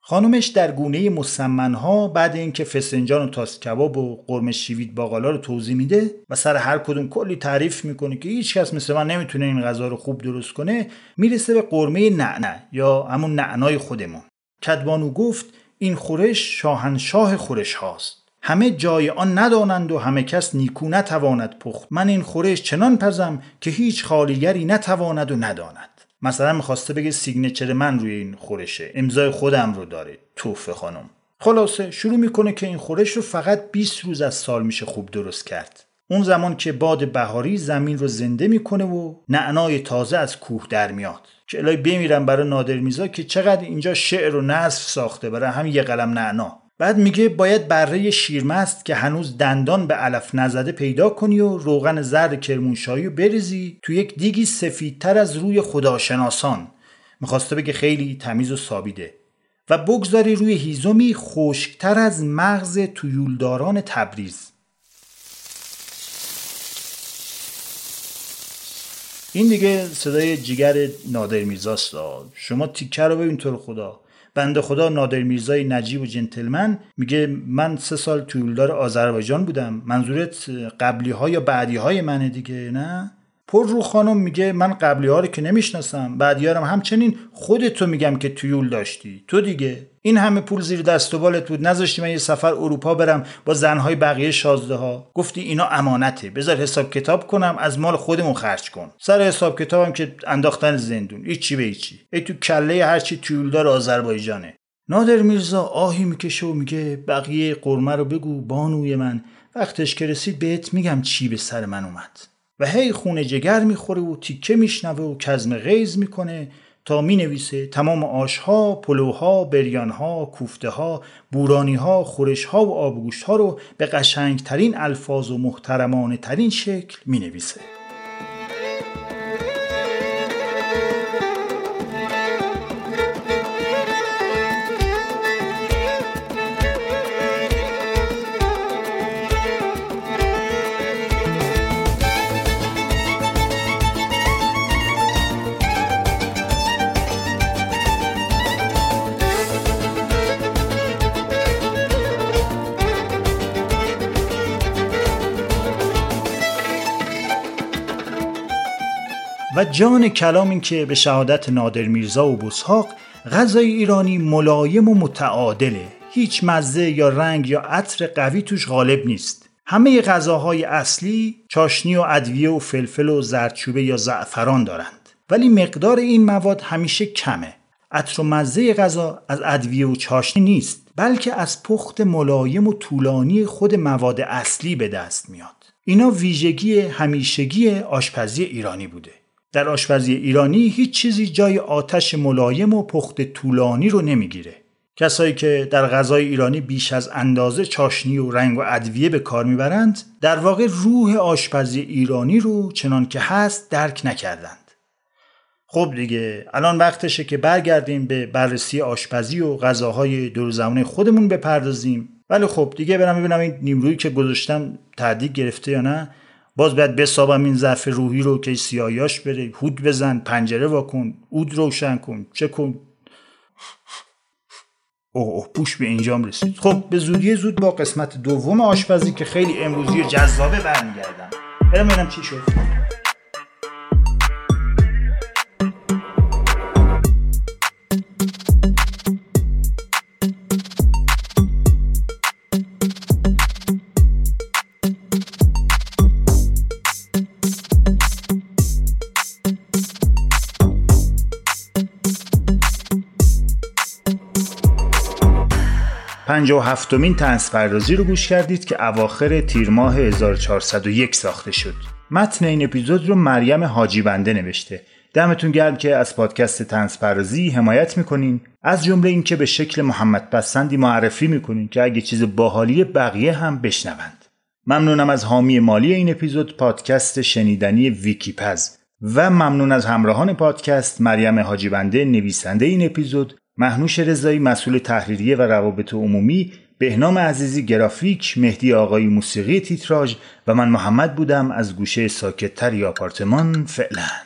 خانومش در گونه مسمنها بعد اینکه فسنجان و تاس کباب و قرمه شیوید باقالا رو توضیح میده و سر هر کدوم کلی تعریف می‌کنه که هیچ کس مثل من نمی‌تونه این غذا رو خوب درست کنه می‌رسه به قرمه نعنع یا همون نعنای خودمون. کدبانو گفت این خورش شاهنشاه خورش هاست. همه جای آن ندانند و همه کس نیکو نتواند پخت. من این خورش چنان پزم که هیچ خوالیگری نتواند و نداند. مثلا می‌خواسته بگه signature من روی این خورشه. امضای خودم رو داره. توفه خانم. خلاصه شروع می‌کنه که این خورش رو فقط 20 روز از سال میشه خوب درست کرد. اون زمان که باد بهاری زمین رو زنده می‌کنه و نعنای تازه از کوه در میاد. که الهی بمیرم برای نادر میزا که چقدر اینجا شعر و نصف ساخته برای هم یه قلم نعنا. بعد میگه باید بره شیرمست که هنوز دندان به علف نزده پیدا کنی و روغن زرد کرمونشایی و بریزی تو یک دیگی سفیدتر از روی خداشناسان. می‌خواسته بگه خیلی تمیز و سابیده و بگذاری روی هیزومی خشکتر از مغز تویولداران تبریز. این دیگه صدای جیگر نادر میرزاست. شما تیکه رو ببین تو خدا. بنده خدا نادر میرزای نجیب و جنتلمن میگه من سه سال تویولدار آذربایجان بودم. منظورت قبلی ها یا بعدی های منه دیگه نه؟ پر رو خانم میگه من قبلی ها رو که نمی‌شناسم. بعدیارم همچنین خودتو میگم که تویول داشتی. تو دیگه. این همه پول زیر دست و بالت بود. نذاشتی من یه سفر اروپا برم با زنهای بقیه شازده ها گفتی اینا امانته. بذار حساب کتاب کنم از مال خودمون خرج کن. سر حساب کتابم که انداختن زندون. ایچی به ایچی ای تو کله هرچی تویولدار آذربایجانه. نادر میرزا آهی می‌کشه و میگه بقیه قرمه رو بگو بانوی من. وقتش که رسید بهت میگم چی به سر من اومد. و هی خونه جگر می‌خوره و تیکه میشنوه و کزم غیز می‌کنه تا می نویسه تمام آشها، پلوها، بریانها، کوفته ها، بورانی ها، خورش ها و آبگوشت ها رو به قشنگترین الفاظ و محترمانه ترین شکل می جان کلام این که به شهادت نادر میرزا و بسحاق غذای ایرانی ملایم و متعادله. هیچ مزه یا رنگ یا عطر قوی توش غالب نیست. همه غذاهای اصلی چاشنی و ادویه و فلفل و زردچوبه یا زعفران دارند. ولی مقدار این مواد همیشه کمه. عطر و مزه غذا از ادویه و چاشنی نیست بلکه از پخت ملایم و طولانی خود مواد اصلی به دست میاد. اینا ویژگی همیشگی آشپزی ایرانی بوده. در آشپزی ایرانی هیچ چیزی جای آتش ملایم و پخت طولانی رو نمی‌گیره. کسایی که در غذای ایرانی بیش از اندازه چاشنی و رنگ و ادویه به کار می‌برند در واقع روح آشپزی ایرانی رو چنان که هست درک نکردند. خب دیگه الان وقتشه که برگردیم به بررسی آشپزی و غذاهای دور زمانه خودمون بپردازیم ولی خب دیگه برم ببینم این نیمرویی که گذاشتم تعدیق گرفته یا نه باز باید بسابم این ضعف روحی رو که سیایاش بره. هود بزن پنجره واکن اود روشن کن. چه کن؟ اوه اوه پوش به اینجام رسید. خب به زودی زود با قسمت دوم آشپزی که خیلی امروزی و جذابه برمیگردم. برم ببینم چی شد. و هفتمین تنس پردازی رو گوش کردید که اواخر تیر ماه 1401 ساخته شد. متن این اپیزود رو مریم حاجی بنده نوشته. دمتون گرم که از پادکست تنس پردازی حمایت می‌کنین از جمله اینکه به شکل محمد پسندی معرفی می‌کنین که اگه چیز باحالی بقیه هم بشنوند. ممنونم از حامی مالی این اپیزود پادکست شنیدنی ویکیپز و ممنون از همراهان پادکست مریم حاجی بنده نویسنده این اپیزود محنوش رضایی مسئول تحریریه و روابط عمومی بهنام عزیزی گرافیک مهدی آقای موسیقی تیتراژ و من محمد بودم از گوشه ساکتتری آپارتمان فعلا.